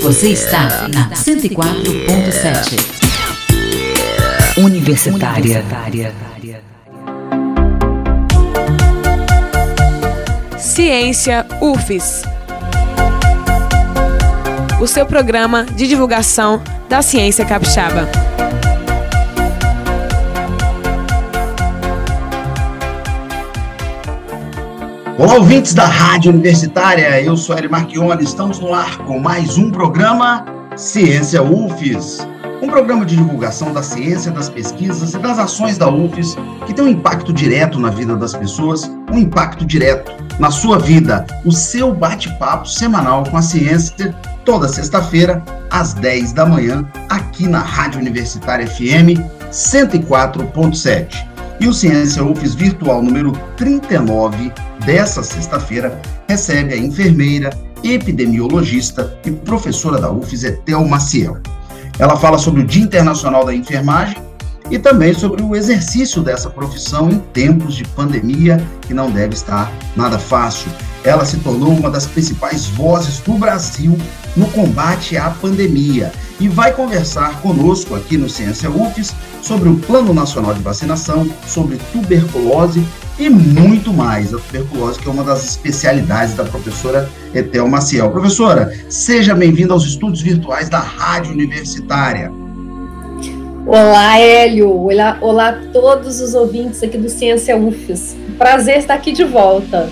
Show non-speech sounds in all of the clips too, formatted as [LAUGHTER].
Você está na 104.7. Universitária. Ciência UFES. O seu programa de divulgação da ciência capixaba. Olá, ouvintes da Rádio Universitária, eu sou Hélio Marchione, estamos no ar com mais um programa Ciência UFES, um programa de divulgação da ciência, das pesquisas e das ações da UFES que tem um impacto direto na vida das pessoas, um impacto direto na sua vida, o seu bate-papo semanal com a ciência, toda sexta-feira, às 10 da manhã, aqui na Rádio Universitária FM 104.7. E o Ciência UFES Virtual número 39 dessa sexta-feira recebe a enfermeira, epidemiologista e professora da UFES, Etel Maciel. Ela fala sobre o Dia Internacional da Enfermagem e também sobre o exercício dessa profissão em tempos de pandemia, que não deve estar nada fácil. Ela se tornou uma das principais vozes do Brasil no combate à pandemia e vai conversar conosco aqui no Ciência UFES sobre o Plano Nacional de Vacinação, sobre tuberculose e muito mais. A tuberculose, que é uma das especialidades da professora Etel Maciel. Professora, seja bem-vinda aos estudos virtuais da Rádio Universitária. Olá, Hélio. Olá, olá a todos os ouvintes aqui do Ciência UFES. Prazer estar aqui de volta.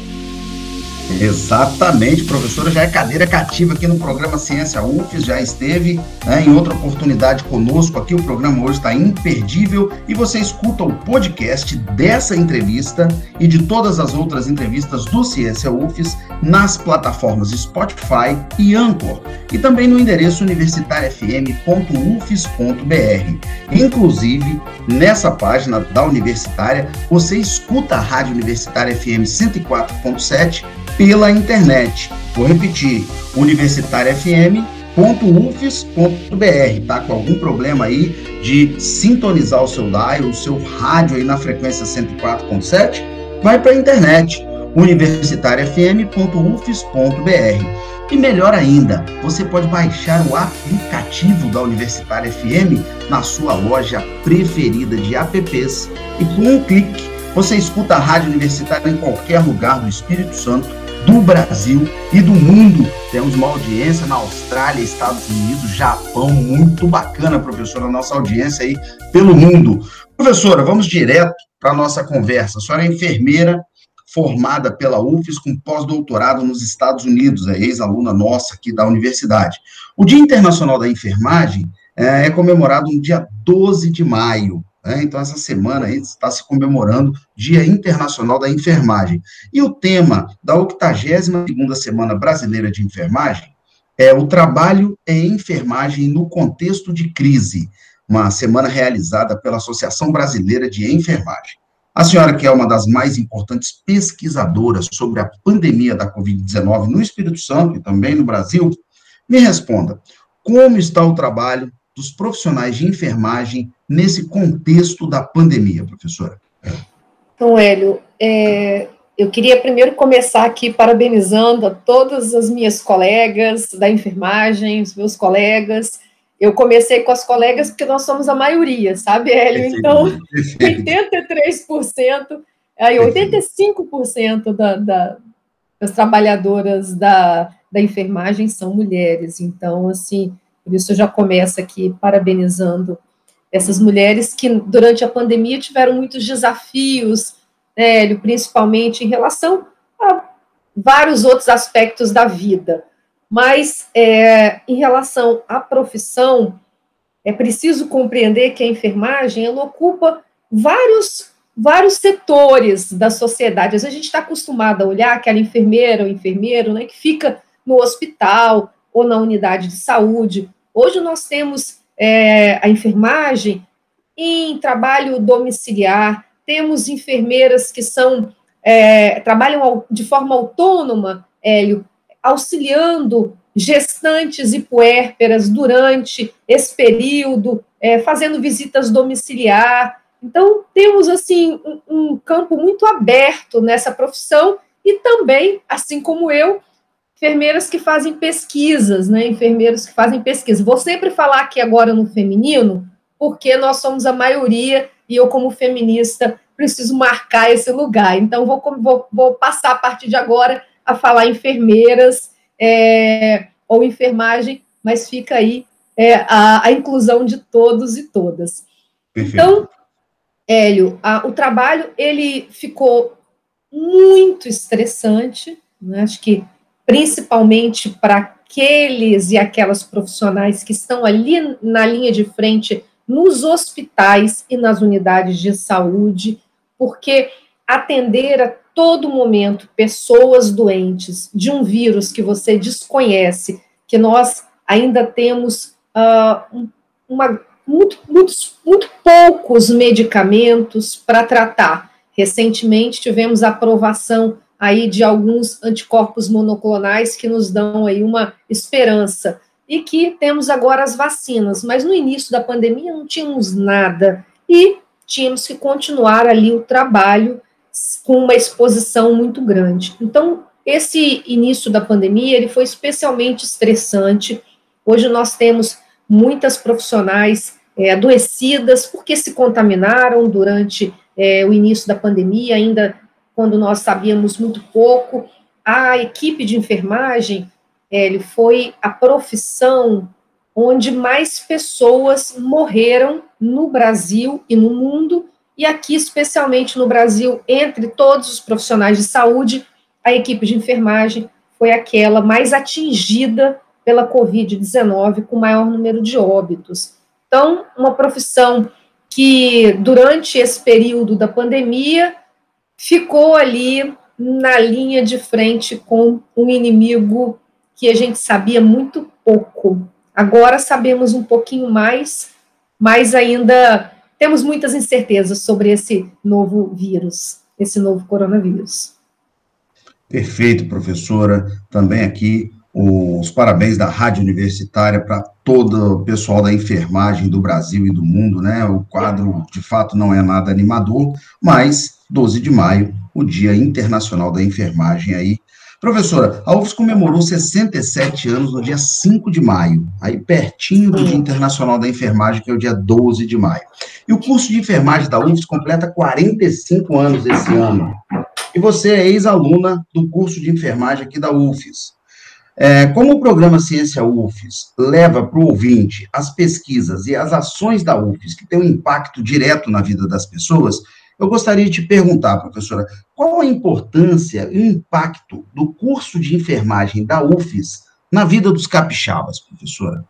Exatamente, professora já é cadeira cativa aqui no programa Ciência UFES, já esteve né, em outra oportunidade conosco aqui. O programa hoje está imperdível e você escuta o podcast dessa entrevista e de todas as outras entrevistas do Ciência UFES nas plataformas Spotify e Anchor e também no endereço universitariafm.ufes.br. Inclusive, nessa página da Universitária, você escuta a Rádio Universitária FM 104.7 pela internet. Vou repetir, universitariafm.ufes.br, tá? Com algum problema aí de sintonizar o seu dial, o seu rádio aí na frequência 104.7, vai para a internet, universitariafm.ufes.br. E melhor ainda, você pode baixar o aplicativo da Universitária FM na sua loja preferida de apps e com um clique você escuta a Rádio Universitária em qualquer lugar do Espírito Santo do Brasil e do mundo. Temos uma audiência na Austrália, Estados Unidos, Japão, muito bacana, professora, nossa audiência aí pelo mundo. Professora, vamos direto para a nossa conversa. A senhora é enfermeira formada pela UFES com pós-doutorado nos Estados Unidos, é ex-aluna nossa aqui da universidade. O Dia Internacional da Enfermagem é, é comemorado no dia 12 de maio. Né? Então, essa semana aí está se comemorando Dia Internacional da Enfermagem. E o tema da 82ª Semana Brasileira de Enfermagem é o trabalho em enfermagem no contexto de crise, uma semana realizada pela Associação Brasileira de Enfermagem. A senhora, que é uma das mais importantes pesquisadoras sobre a pandemia da Covid-19 no Espírito Santo e também no Brasil, me responda: como está o trabalho dos profissionais de enfermagem nesse contexto da pandemia, professora? Então, Hélio, é, eu queria primeiro começar aqui parabenizando a todas as minhas colegas da enfermagem, os meus colegas. Eu comecei com as colegas porque nós somos a maioria, sabe, Hélio? Então, 83%, aí 85% da, da, das trabalhadoras da, da enfermagem são mulheres. Então, assim, por isso eu já começo aqui parabenizando essas mulheres que durante a pandemia tiveram muitos desafios, né, principalmente em relação a vários outros aspectos da vida. Mas é, em relação à profissão, é preciso compreender que a enfermagem ela ocupa vários vários setores da sociedade. Às vezes a gente está acostumado a olhar aquela enfermeira ou enfermeiro né, que fica no hospital ou na unidade de saúde. Hoje nós temos é, a enfermagem em trabalho domiciliar, temos enfermeiras que são é, trabalham de forma autônoma, Hélio, auxiliando gestantes e puérperas durante esse período, é, fazendo visitas domiciliar. Então, temos, assim, um, um campo muito aberto nessa profissão e também, assim como eu, enfermeiras que fazem pesquisas, né? Enfermeiros que fazem pesquisa. Vou sempre falar aqui agora no feminino, porque nós somos a maioria e eu, como feminista, preciso marcar esse lugar. Então, vou, vou, vou passar a partir de agora a falar enfermeiras é, ou enfermagem, mas fica aí é, a, a, inclusão de todos e todas. Perfeito. Então, Hélio, a, o trabalho ele ficou muito estressante, né? acho que principalmente para aqueles e aquelas profissionais que estão ali na linha de frente nos hospitais e nas unidades de saúde, porque atender a todo momento pessoas doentes de um vírus que você desconhece, que nós ainda temos uh, uma, muito, muitos, muito poucos medicamentos para tratar. Recentemente tivemos aprovação aí de alguns anticorpos monoclonais que nos dão aí uma esperança e que temos agora as vacinas, mas no início da pandemia não tínhamos nada e tínhamos que continuar ali o trabalho com uma exposição muito grande. Então, esse início da pandemia, ele foi especialmente estressante. Hoje nós temos muitas profissionais é, adoecidas porque se contaminaram durante é, o início da pandemia, ainda quando nós sabíamos muito pouco. A equipe de enfermagem foi a profissão onde mais pessoas morreram no Brasil e no mundo, e aqui, especialmente no Brasil, entre todos os profissionais de saúde, a equipe de enfermagem foi aquela mais atingida pela Covid-19, com maior número de óbitos. Então, uma profissão que, durante esse período da pandemia, ficou ali na linha de frente com um inimigo que a gente sabia muito pouco. Agora sabemos um pouquinho mais, mas ainda temos muitas incertezas sobre esse novo vírus, esse novo coronavírus. Perfeito, professora. Também aqui os parabéns da Rádio Universitária para todo o pessoal da enfermagem do Brasil e do mundo, né? O quadro, de fato, não é nada animador, mas 12 de maio, o Dia Internacional da Enfermagem aí. Professora, a UFS comemorou 67 anos no dia 5 de maio, aí pertinho do Dia Internacional da Enfermagem, que é o dia 12 de maio. E o curso de enfermagem da UFS completa 45 anos esse ano. E você é ex-aluna do curso de enfermagem aqui da UFS. É, como o programa Ciência UFES leva para o ouvinte as pesquisas e as ações da UFES que têm um impacto direto na vida das pessoas, eu gostaria de perguntar, professora, qual a importância e o impacto do curso de enfermagem da UFES na vida dos capixabas, professora?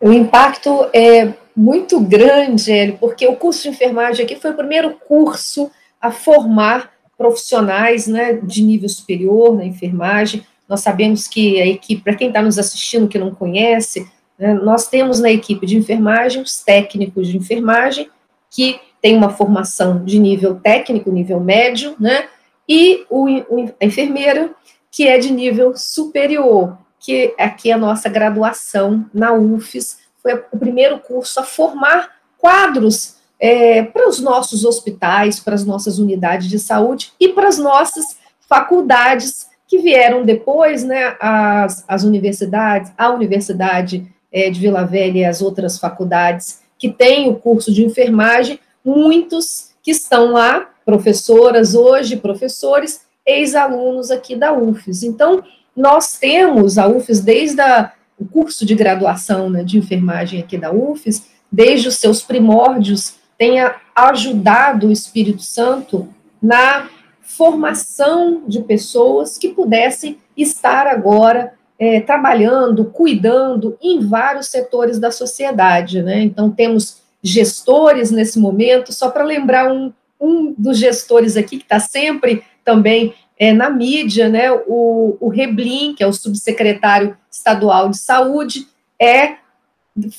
O impacto é muito grande, porque o curso de enfermagem aqui foi o primeiro curso a formar profissionais né, de nível superior na enfermagem, nós sabemos que a equipe, para quem está nos assistindo que não conhece, né, nós temos na equipe de enfermagem os técnicos de enfermagem, que tem uma formação de nível técnico, nível médio, né? E o, o, a enfermeira, que é de nível superior, que aqui é a nossa graduação na UFES, foi o primeiro curso a formar quadros é, para os nossos hospitais, para as nossas unidades de saúde e para as nossas faculdades que vieram depois, né, as, as universidades, a Universidade é, de Vila Velha e as outras faculdades que têm o curso de enfermagem, muitos que estão lá, professoras hoje, professores, ex-alunos aqui da UFES. Então, nós temos a UFES desde a, o curso de graduação né, de enfermagem aqui da UFES, desde os seus primórdios, tenha ajudado o Espírito Santo na formação de pessoas que pudessem estar agora é, trabalhando, cuidando em vários setores da sociedade. Né? Então, temos gestores nesse momento, só para lembrar um, um dos gestores aqui, que está sempre também é, na mídia, né? o, o Reblin, que é o subsecretário estadual de saúde, é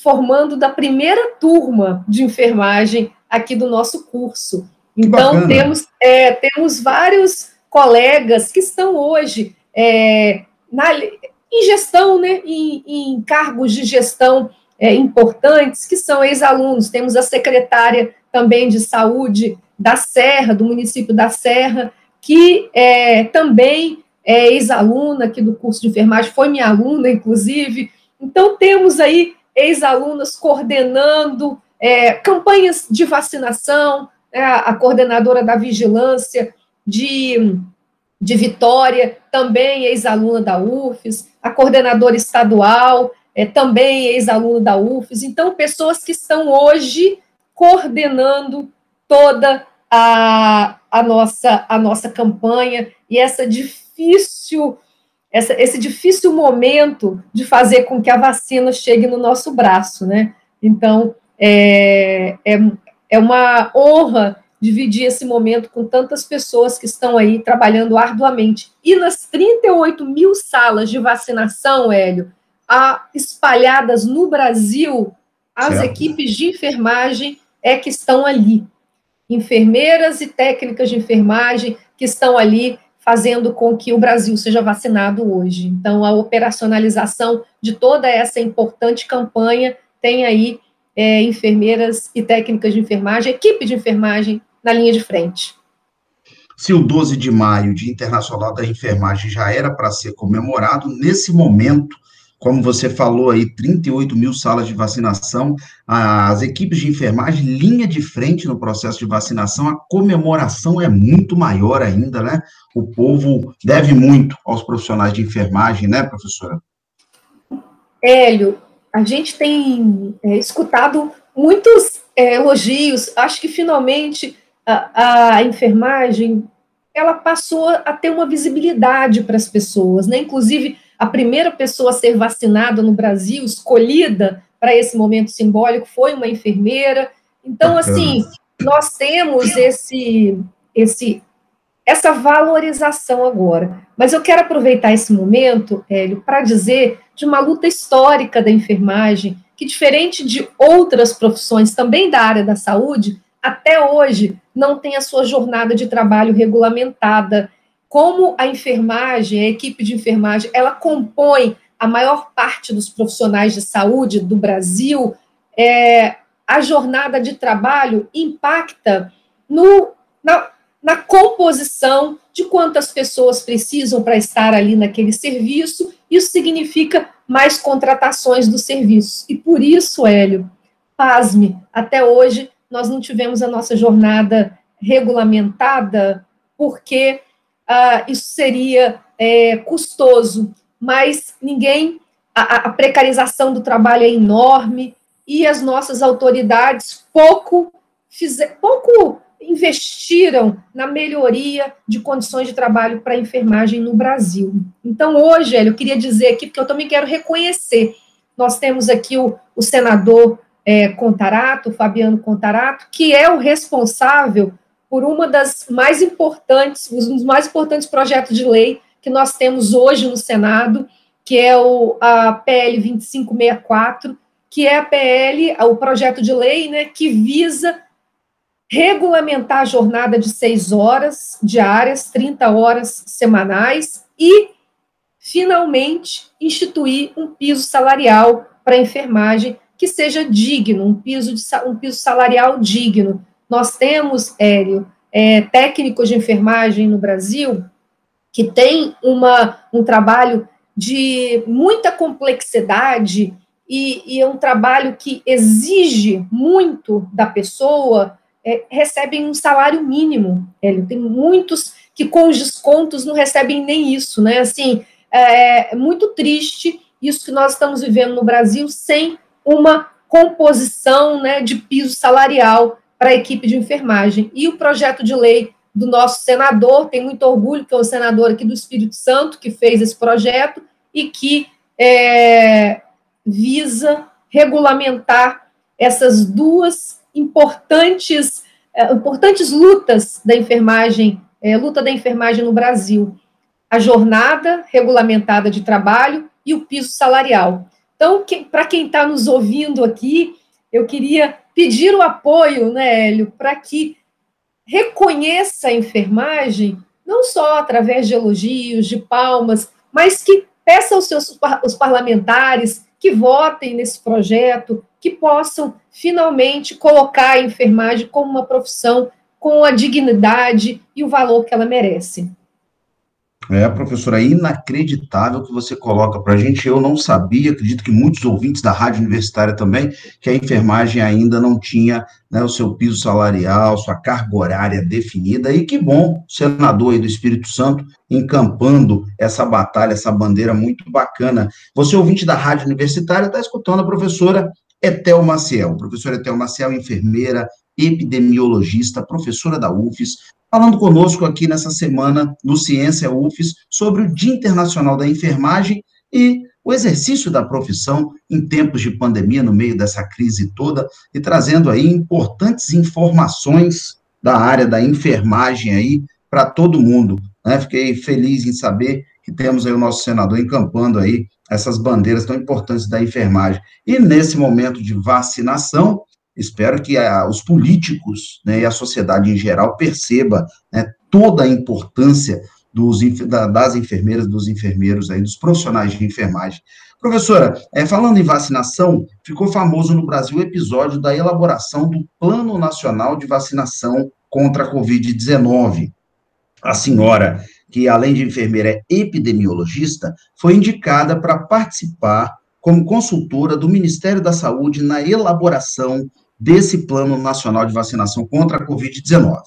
formando da primeira turma de enfermagem aqui do nosso curso. Então, temos, é, temos vários colegas que estão hoje é, na, em gestão, né, em, em cargos de gestão é, importantes, que são ex-alunos. Temos a secretária também de saúde da Serra, do município da Serra, que é, também é ex-aluna aqui do curso de enfermagem, foi minha aluna, inclusive. Então, temos aí ex-alunas coordenando é, campanhas de vacinação, é, a coordenadora da vigilância de, de Vitória, também ex-aluna da UFES, a coordenadora estadual, é, também ex-aluna da UFES. Então, pessoas que estão hoje coordenando toda a, a, nossa, a nossa campanha e essa difícil, essa, esse difícil momento de fazer com que a vacina chegue no nosso braço, né? Então, é, é, é uma honra dividir esse momento com tantas pessoas que estão aí trabalhando arduamente. E nas 38 mil salas de vacinação, Hélio, a, espalhadas no Brasil, as certo. equipes de enfermagem é que estão ali. Enfermeiras e técnicas de enfermagem que estão ali fazendo com que o Brasil seja vacinado hoje. Então, a operacionalização de toda essa importante campanha tem aí é, enfermeiras e técnicas de enfermagem, equipe de enfermagem na linha de frente. Se o 12 de maio, Dia Internacional da Enfermagem, já era para ser comemorado, nesse momento, como você falou aí, 38 mil salas de vacinação, as equipes de enfermagem, linha de frente no processo de vacinação, a comemoração é muito maior ainda, né? O povo deve muito aos profissionais de enfermagem, né, professora? Hélio, a gente tem é, escutado muitos é, elogios. Acho que finalmente a, a, enfermagem ela passou a ter uma visibilidade para as pessoas, né? Inclusive a primeira pessoa a ser vacinada no Brasil, escolhida para esse momento simbólico, foi uma enfermeira. Então, assim, nós temos esse, esse essa valorização agora. Mas eu quero aproveitar esse momento, Hélio, para dizer de uma luta histórica da enfermagem, que, diferente de outras profissões também da área da saúde, até hoje não tem a sua jornada de trabalho regulamentada. Como a enfermagem, a equipe de enfermagem, ela compõe a maior parte dos profissionais de saúde do Brasil, é, a jornada de trabalho impacta no, na, na composição de quantas pessoas precisam para estar ali naquele serviço, isso significa mais contratações do serviço. E por isso, Hélio, pasme, até hoje nós não tivemos a nossa jornada regulamentada, porque ah, isso seria é, custoso, mas ninguém, a, a precarização do trabalho é enorme, e as nossas autoridades pouco, fizer, pouco investiram na melhoria de condições de trabalho para enfermagem no Brasil. Então, hoje, eu queria dizer aqui, porque eu também quero reconhecer, nós temos aqui o, o senador é, Contarato, Fabiano Contarato, que é o responsável por uma das mais importantes, um dos mais importantes projetos de lei que nós temos hoje no Senado, que é o, a PL 2564, que é a PL, o projeto de lei, né, que visa regulamentar a jornada de seis horas diárias, 30 horas semanais e, finalmente, instituir um piso salarial para a enfermagem que seja digno, um piso, de, um piso salarial digno. Nós temos, Hélio, é, técnicos de enfermagem no Brasil que tem uma, um trabalho de muita complexidade e, e é um trabalho que exige muito da pessoa, é, recebem um salário mínimo. Hélio. Tem muitos que com os descontos não recebem nem isso, né? Assim, é, é muito triste isso que nós estamos vivendo no Brasil sem uma composição né, de piso salarial para a equipe de enfermagem. E o projeto de lei do nosso senador, tem muito orgulho que é o senador aqui do Espírito Santo que fez esse projeto e que é, visa regulamentar essas duas importantes, é, importantes lutas da enfermagem, é, luta da enfermagem no Brasil. A jornada regulamentada de trabalho e o piso salarial. Então, que, para quem está nos ouvindo aqui, eu queria pedir o apoio, né, Hélio, para que reconheça a enfermagem, não só através de elogios, de palmas, mas que peça aos seus os parlamentares que votem nesse projeto, que possam finalmente colocar a enfermagem como uma profissão com a dignidade e o valor que ela merece. É, professora, é inacreditável que você coloca para a gente. Eu não sabia, acredito que muitos ouvintes da Rádio Universitária também, que a enfermagem ainda não tinha né, o seu piso salarial, sua carga horária definida. E que bom, senador aí do Espírito Santo, encampando essa batalha, essa bandeira muito bacana. Você, ouvinte da Rádio Universitária, está escutando a professora Etel Maciel. Professora Etel Maciel, enfermeira, epidemiologista, professora da UFES, falando conosco aqui nessa semana no Ciência UFES sobre o Dia Internacional da Enfermagem e o exercício da profissão em tempos de pandemia, no meio dessa crise toda, e trazendo aí importantes informações da área da enfermagem aí para todo mundo. Né? Fiquei feliz em saber que temos aí o nosso senador encampando aí essas bandeiras tão importantes da enfermagem. E nesse momento de vacinação, espero que a, os políticos né, e a sociedade em geral perceba né, toda a importância dos, da, das enfermeiras, dos enfermeiros, aí, dos profissionais de enfermagem. Professora, é, falando em vacinação, ficou famoso no Brasil o episódio da elaboração do Plano Nacional de Vacinação contra a Covid-19. A senhora, que além de enfermeira é epidemiologista, foi indicada para participar como consultora do Ministério da Saúde na elaboração desse Plano Nacional de Vacinação contra a Covid-19.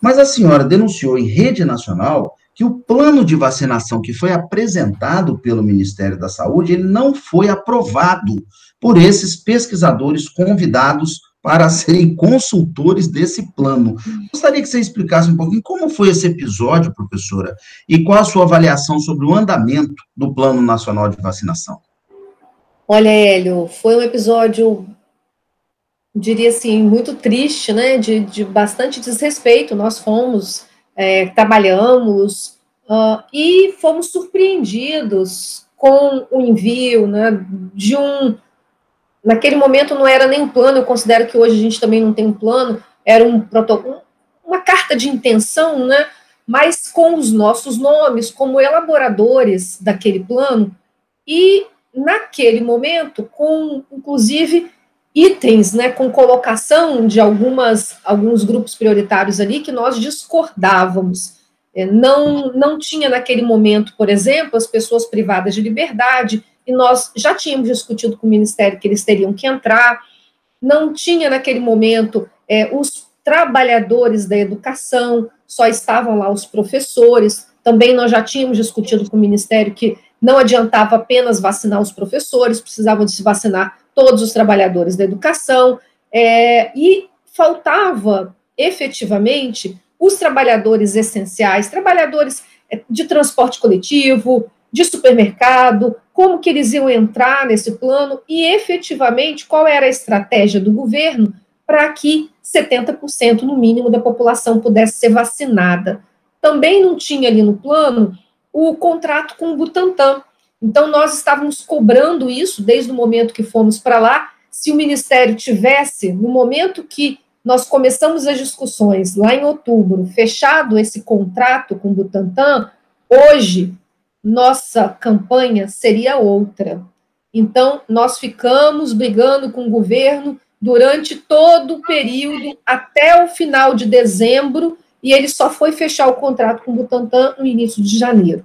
Mas a senhora denunciou em rede nacional que o plano de vacinação que foi apresentado pelo Ministério da Saúde, ele não foi aprovado por esses pesquisadores convidados para [LAUGHS] serem consultores desse plano. Gostaria que você explicasse um pouquinho como foi esse episódio, professora, e qual a sua avaliação sobre o andamento do Plano Nacional de Vacinação. Olha, Hélio, foi um episódio diria assim, muito triste, né, de, de bastante desrespeito. Nós fomos, é, trabalhamos uh, e fomos surpreendidos com o envio, né, de um, naquele momento não era nem um plano, eu considero que hoje a gente também não tem um plano, era um protocolo, uma carta de intenção, né, mas com os nossos nomes como elaboradores daquele plano e naquele momento com, inclusive, itens, né, com colocação de algumas, alguns grupos prioritários ali que nós discordávamos. É, não, não tinha naquele momento, por exemplo, as pessoas privadas de liberdade, e nós já tínhamos discutido com o Ministério que eles teriam que entrar, não tinha naquele momento é, os trabalhadores da educação, só estavam lá os professores, também nós já tínhamos discutido com o Ministério que não adiantava apenas vacinar os professores, precisavam de se vacinar todos os trabalhadores da educação, é, e faltava efetivamente os trabalhadores essenciais, trabalhadores é, de transporte coletivo, de supermercado, como que eles iam entrar nesse plano e efetivamente qual era a estratégia do governo para que 70% no mínimo da população pudesse ser vacinada. Também não tinha ali no plano o contrato com o Butantan, então, nós estávamos cobrando isso desde o momento que fomos para lá. Se o Ministério tivesse, no momento que nós começamos as discussões, lá em outubro, fechado esse contrato com o Butantan, hoje nossa campanha seria outra. Então, nós ficamos brigando com o governo durante todo o período, até o final de dezembro, e ele só foi fechar o contrato com o Butantan no início de janeiro.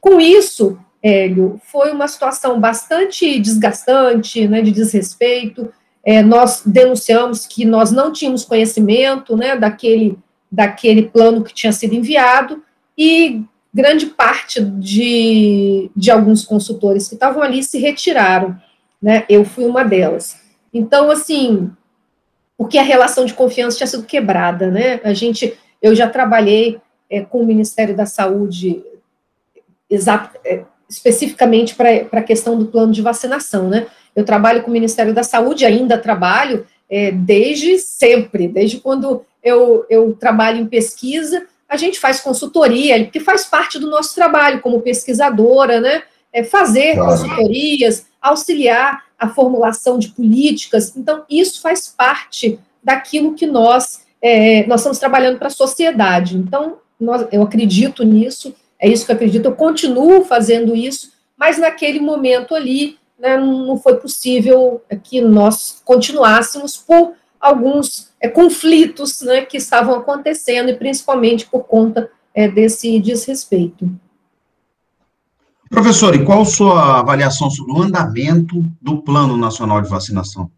Com isso, Hélio, foi uma situação bastante desgastante, né, de desrespeito. É, nós denunciamos que nós não tínhamos conhecimento né, daquele, daquele plano que tinha sido enviado, e grande parte de, de alguns consultores que estavam ali se retiraram. Né, eu fui uma delas. Então, assim, porque a relação de confiança tinha sido quebrada, né? A gente, eu já trabalhei é, com o Ministério da Saúde exato, é, especificamente para a questão do plano de vacinação, né? Eu trabalho com o Ministério da Saúde, ainda trabalho é, desde sempre, desde quando eu, eu trabalho em pesquisa, a gente faz consultoria, porque faz parte do nosso trabalho como pesquisadora, né? É fazer claro. consultorias, auxiliar a formulação de políticas. Então, isso faz parte daquilo que nós, é, nós estamos trabalhando para a sociedade. Então, nós, eu acredito nisso é isso que eu acredito. Eu continuo fazendo isso, mas naquele momento ali né, não foi possível que nós continuássemos por alguns é, conflitos né, que estavam acontecendo e principalmente por conta é, desse desrespeito. Professor, e qual a sua avaliação sobre o andamento do Plano Nacional de Vacinação?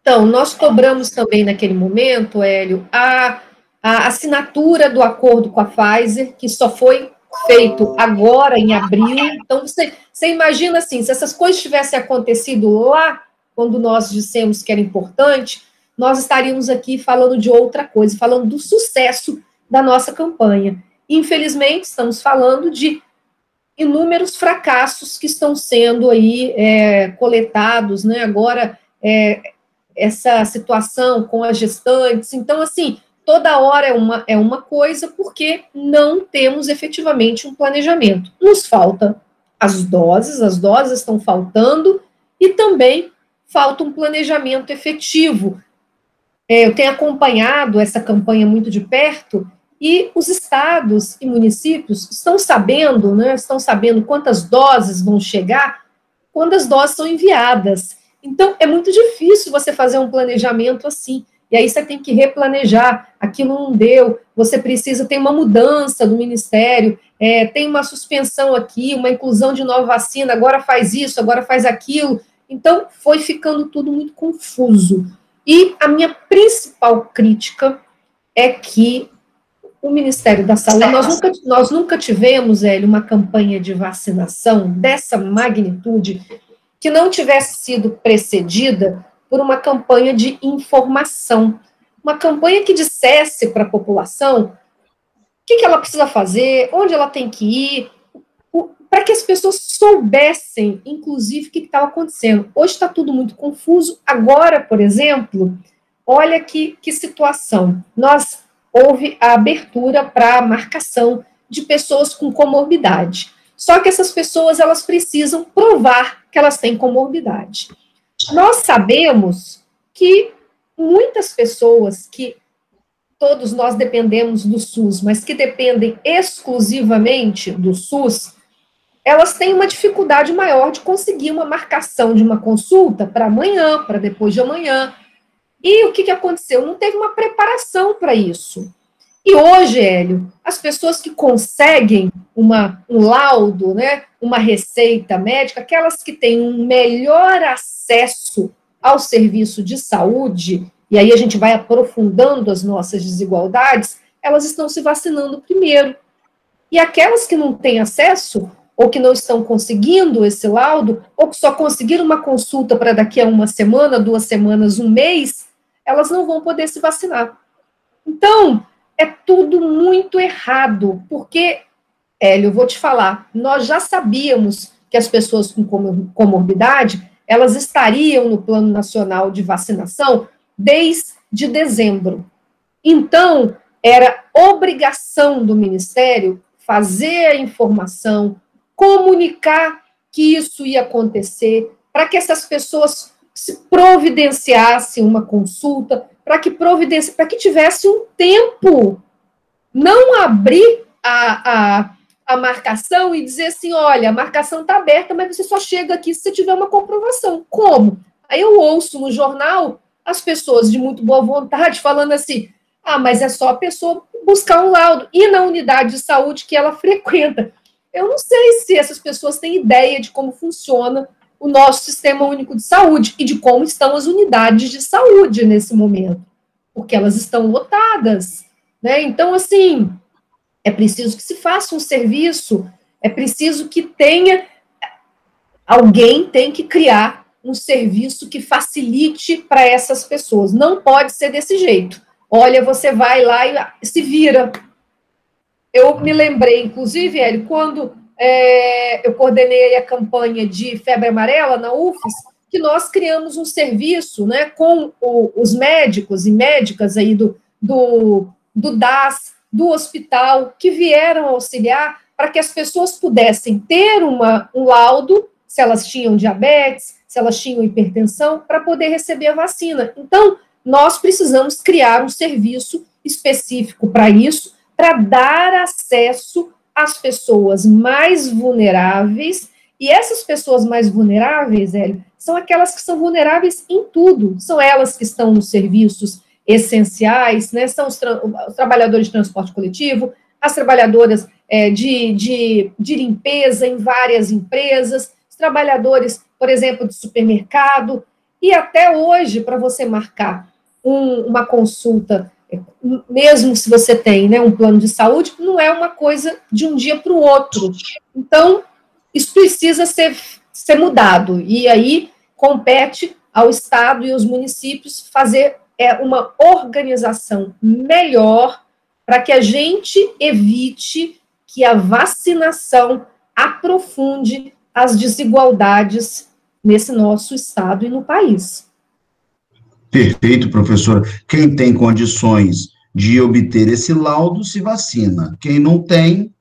Então, nós cobramos também naquele momento, Hélio, a, a assinatura do acordo com a Pfizer, que só foi feito agora, em abril. Então, você, você imagina assim, se essas coisas tivessem acontecido lá, quando nós dissemos que era importante, nós estaríamos aqui falando de outra coisa, falando do sucesso da nossa campanha. Infelizmente, estamos falando de inúmeros fracassos que estão sendo aí é, coletados, né? Agora, é, essa situação com as gestantes. Então, assim, toda hora é uma, é uma coisa, porque não temos efetivamente um planejamento. Nos falta as doses, as doses estão faltando, e também falta um planejamento efetivo. É, eu tenho acompanhado essa campanha muito de perto e os estados e municípios estão sabendo, né, estão sabendo quantas doses vão chegar quando as doses são enviadas. Então, é muito difícil você fazer um planejamento assim. E aí você tem que replanejar, aquilo não deu, você precisa, tem uma mudança do ministério, é, tem uma suspensão aqui, uma inclusão de nova vacina, agora faz isso, agora faz aquilo. Então, foi ficando tudo muito confuso. E a minha principal crítica é que o Ministério da Saúde, nós nunca, nós nunca tivemos, Hélio, uma campanha de vacinação dessa magnitude que não tivesse sido precedida por uma campanha de informação. Uma campanha que dissesse para a população o que, que ela precisa fazer, onde ela tem que ir, para que as pessoas soubessem, inclusive, o que estava acontecendo. Hoje está tudo muito confuso. Agora, por exemplo, olha que, que situação. Nós houve a abertura para a marcação de pessoas com comorbidade. Só que essas pessoas elas precisam provar que elas têm comorbidade. Nós sabemos que muitas pessoas que todos nós dependemos do SUS, mas que dependem exclusivamente do SUS, elas têm uma dificuldade maior de conseguir uma marcação de uma consulta para amanhã, para depois de amanhã, e o que, que aconteceu? Não teve uma preparação para isso. E hoje, Hélio, as pessoas que conseguem uma, um laudo, né, uma receita médica, aquelas que têm um melhor acesso ao serviço de saúde, e aí a gente vai aprofundando as nossas desigualdades, elas estão se vacinando primeiro. E aquelas que não têm acesso, ou que não estão conseguindo esse laudo, ou que só conseguiram uma consulta para daqui a uma semana, duas semanas, um mês, elas não vão poder se vacinar. Então, é tudo muito errado, porque, Hélio, eu vou te falar, nós já sabíamos que as pessoas com comorbidade, elas estariam no Plano Nacional de Vacinação desde dezembro. Então, era obrigação do Ministério fazer a informação, comunicar que isso ia acontecer, para que essas pessoas se providenciasse uma consulta, para que providenci... para que tivesse um tempo, não abrir a, a, a marcação e dizer assim, olha, a marcação está aberta, mas você só chega aqui se você tiver uma comprovação. Como? Aí eu ouço no jornal as pessoas de muito boa vontade falando assim, ah, mas é só a pessoa buscar um laudo, e na unidade de saúde que ela [LAUGHS] frequenta. Eu não sei se essas pessoas têm ideia de como funciona o nosso sistema único de saúde e de como estão as unidades de saúde nesse momento, porque elas estão lotadas, né? Então, assim, é preciso que se faça um serviço, é preciso que tenha alguém tem que criar um serviço que facilite para essas pessoas. Não pode ser desse jeito. Olha, você vai lá e se vira. Eu me lembrei, inclusive, Hélio, quando é, eu coordenei a campanha de febre amarela na UFES, que nós criamos um serviço né, com o, os médicos e médicas aí do, do, do DAS, do hospital, que vieram auxiliar para que as pessoas pudessem ter uma, um laudo, se elas tinham diabetes, se elas tinham hipertensão, para poder receber a vacina. Então, nós precisamos criar um serviço específico para isso, para dar acesso as pessoas mais vulneráveis, e essas pessoas mais vulneráveis, Hélio, são aquelas que são vulneráveis em tudo, são elas que estão nos serviços essenciais, né, são os, tra os trabalhadores de transporte coletivo, as trabalhadoras é, de, de, de limpeza em várias empresas, os trabalhadores, por exemplo, de supermercado, e até hoje, para você marcar um, uma consulta, mesmo se você tem né, um plano de saúde, não é uma coisa de um dia para o outro. Então, isso precisa ser, ser mudado. E aí compete ao Estado e aos municípios fazer é, uma organização melhor para que a gente evite que a vacinação aprofunde as desigualdades nesse nosso estado e no país. Perfeito, professora. Quem tem condições de obter esse laudo se vacina. Quem não tem,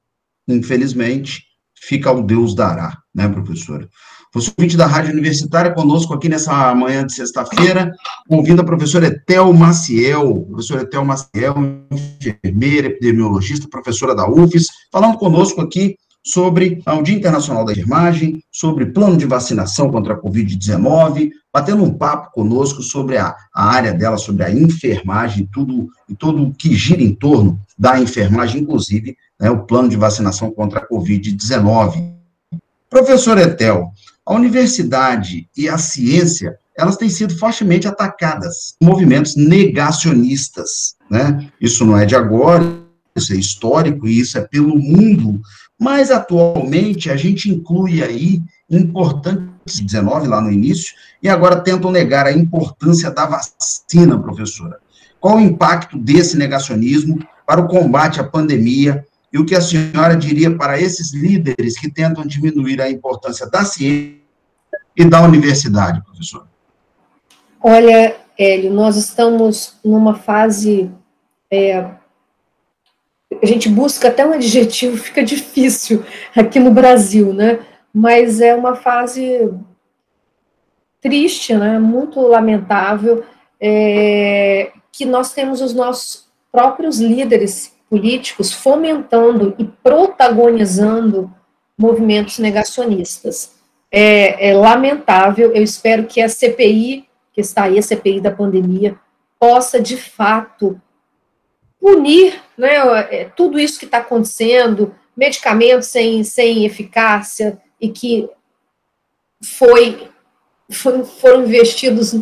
infelizmente, fica ao Deus dará, né, professora? Você ouvinte da Rádio Universitária conosco aqui nessa manhã de sexta-feira, convindo a professora Etel Maciel, professora Etel Maciel, enfermeira, epidemiologista, professora da UFES, falando conosco aqui sobre o Dia Internacional da Enfermagem, sobre plano de vacinação contra a Covid-19, batendo um papo conosco sobre a, a, área dela, sobre a enfermagem, tudo e tudo o que gira em torno da enfermagem, inclusive né, o plano de vacinação contra a Covid-19. Professor Etel, a universidade e a ciência, elas têm sido fortemente atacadas, movimentos negacionistas, né? Isso não é de agora, isso é histórico e isso é pelo mundo mas, atualmente, a gente inclui aí importantes, 19 lá no início, e agora tentam negar a importância da vacina, professora. Qual o impacto desse negacionismo para o combate à pandemia e o que a senhora diria para esses líderes que tentam diminuir a importância da ciência e da universidade, professora? Olha, Hélio, nós estamos numa fase é, a gente busca até um adjetivo, [LAUGHS] fica difícil aqui no Brasil, né? Mas é uma fase triste, né? Muito lamentável, é, que nós temos os nossos próprios líderes políticos fomentando e protagonizando movimentos negacionistas. É, é lamentável, eu espero que a CPI, que está aí, a CPI da pandemia, possa de fato punir né, é, tudo isso que está acontecendo, medicamentos sem, sem eficácia e que foi, foram, foram investidos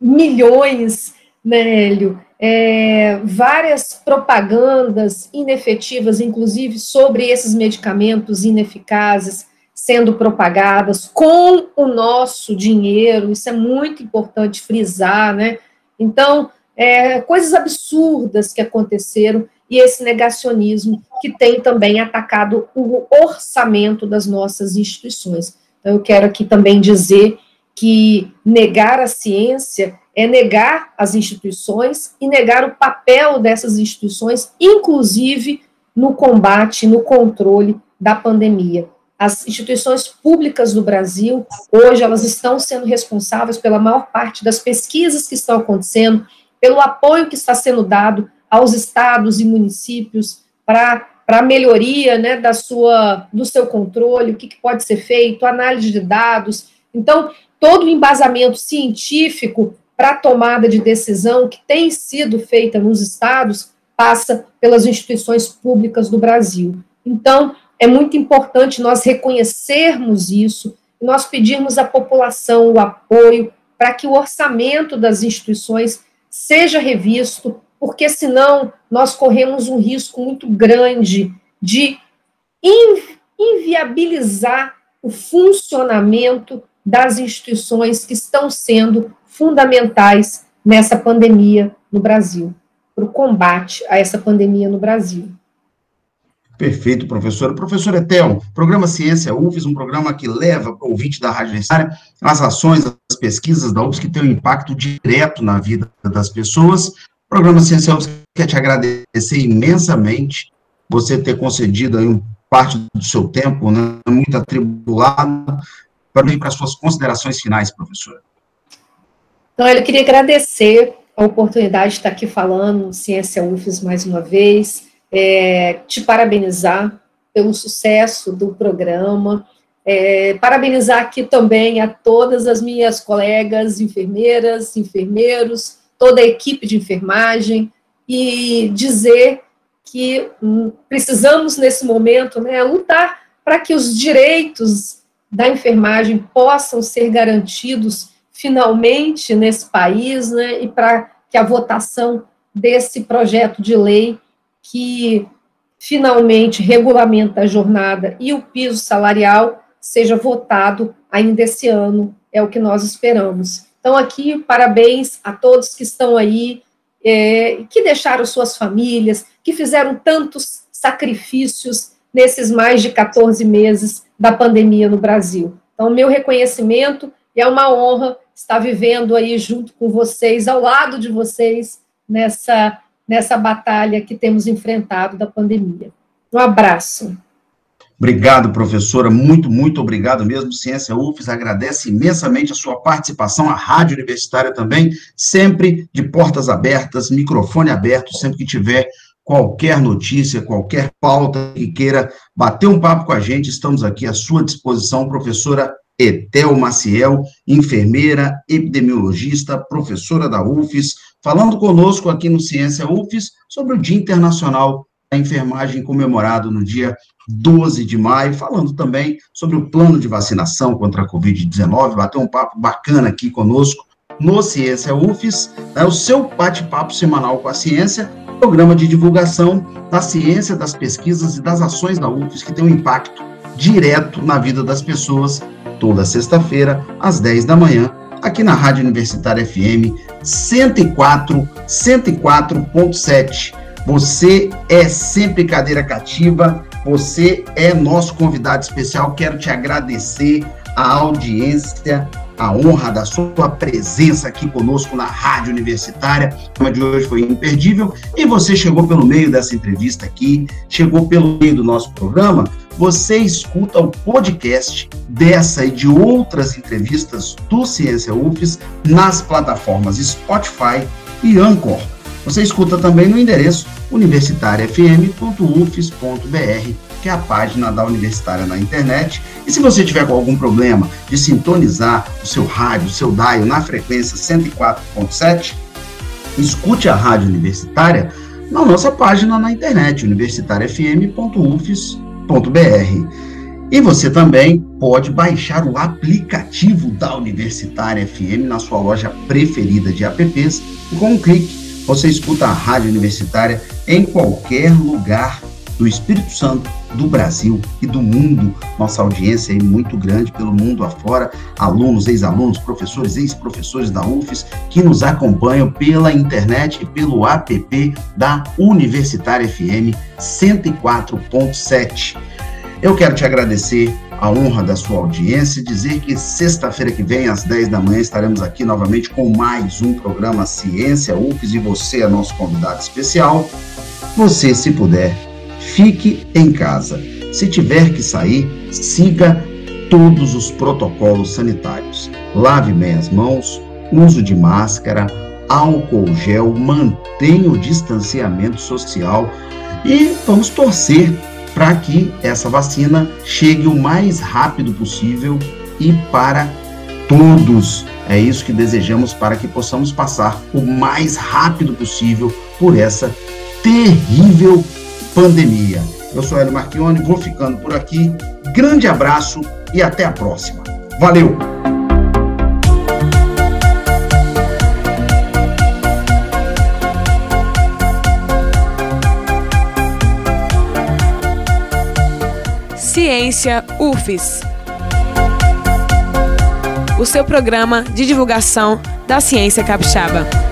milhões, né, Hélio? É, várias propagandas inefetivas, inclusive sobre esses medicamentos ineficazes, sendo propagadas com o nosso dinheiro, isso é muito importante frisar, né? Então, é, coisas absurdas que aconteceram e esse negacionismo que tem também atacado o orçamento das nossas instituições. Então, eu quero aqui também dizer que negar a ciência é negar as instituições e negar o papel dessas instituições, inclusive no combate, no controle da pandemia. As instituições públicas do Brasil, hoje, elas estão sendo responsáveis pela maior parte das pesquisas que estão acontecendo, pelo apoio que está sendo dado aos estados e municípios para para melhoria né, da sua, do seu controle, o que, que pode ser feito, análise de dados. Então, todo o embasamento científico para a tomada de decisão que tem sido feita nos estados passa pelas instituições públicas do Brasil. Então, é muito importante nós reconhecermos isso nós pedirmos à população o apoio para que o orçamento das instituições seja revisto, porque senão nós corremos um risco muito grande de inviabilizar o funcionamento das instituições que estão sendo fundamentais nessa pandemia no Brasil, para o combate a essa pandemia no Brasil. Perfeito, professora. Professora Etel, programa Ciência UFES, um programa que leva para o ouvinte da Rádio Universitária as ações, as pesquisas da UFES que têm um impacto direto na vida das pessoas. Programa Ciência UFES quer te agradecer imensamente você ter concedido aí parte do seu tempo, né, muito atribulado, para ir para as suas considerações finais, professora. Então, eu queria agradecer a oportunidade de estar aqui falando Ciência UFES mais uma vez, é, te parabenizar pelo sucesso do programa, é, parabenizar aqui também a todas as minhas colegas enfermeiras, enfermeiros, toda a equipe de enfermagem e dizer que hum, precisamos, nesse momento, né, lutar para que os direitos da enfermagem possam ser garantidos finalmente nesse país, né, e para que a votação desse projeto de lei que finalmente regulamenta a jornada e o piso salarial seja votado ainda esse ano, é o que nós esperamos. Então, aqui, parabéns a todos que estão aí, é, que deixaram suas famílias, que fizeram tantos sacrifícios nesses mais de 14 meses da pandemia no Brasil. Então, meu reconhecimento e é uma honra estar vivendo aí junto com vocês, ao lado de vocês, nessa, nessa batalha que temos enfrentado da pandemia. Um abraço. Obrigado, professora. Muito, muito obrigado mesmo. Ciência UFES agradece imensamente a sua participação, a Rádio Universitária também, sempre de portas abertas, microfone aberto, sempre que tiver qualquer notícia, qualquer pauta que queira bater um papo com a gente, estamos aqui à sua disposição, professora Etel Maciel, enfermeira, epidemiologista, professora da UFES, falando conosco aqui no Ciência UFES sobre o Dia Internacional da Enfermagem comemorado no dia 12 de maio, falando também sobre o plano de vacinação contra a Covid-19, bateu um papo bacana aqui conosco no Ciência UFES, né, o seu bate-papo semanal com a ciência, programa de divulgação da ciência, das pesquisas e das ações da UFES que tem um impacto direto na vida das pessoas, toda sexta-feira, às 10 da manhã, aqui na Rádio Universitária FM 104, 104.7. Você é sempre cadeira cativa, você é nosso convidado especial. Quero te agradecer a audiência, a honra da sua presença aqui conosco na Rádio Universitária. O tema de hoje foi imperdível e você chegou pelo meio dessa entrevista aqui, chegou pelo meio do nosso programa. Você escuta o podcast dessa e de outras entrevistas do Ciência UFES nas plataformas Spotify e Anchor. Você escuta também no endereço universitariafm.ufes.br, que é a página da Universitária na internet. E se você tiver algum problema de sintonizar o seu rádio, o seu dial na frequência 104.7, escute a Rádio Universitária na nossa página na internet, universitariafm.ufes.br. E você também pode baixar o aplicativo da Universitária FM na sua loja preferida de apps com um clique você escuta a Rádio Universitária em qualquer lugar do Espírito Santo, do Brasil e do mundo. Nossa audiência é muito grande pelo mundo afora, alunos, ex-alunos, professores, ex-professores da UFES que nos acompanham pela internet e pelo app da Universitária FM 104.7. Eu quero te agradecer a honra da sua audiência dizer que sexta-feira que vem, às 10 da manhã, estaremos aqui novamente com mais um programa Ciência UFES e você é nosso convidado especial. Você, se puder, fique em casa. Se tiver que sair, siga todos os protocolos sanitários. Lave bem as mãos, uso de máscara, álcool gel, mantenha o distanciamento social e vamos torcer para que essa vacina chegue o mais rápido possível e para todos. É isso que desejamos para que possamos passar o mais rápido possível por essa terrível pandemia. Eu sou Hélio Marchione, vou ficando por aqui. Grande abraço e até a próxima. Valeu! Ciência UFES. O seu programa de divulgação da ciência capixaba.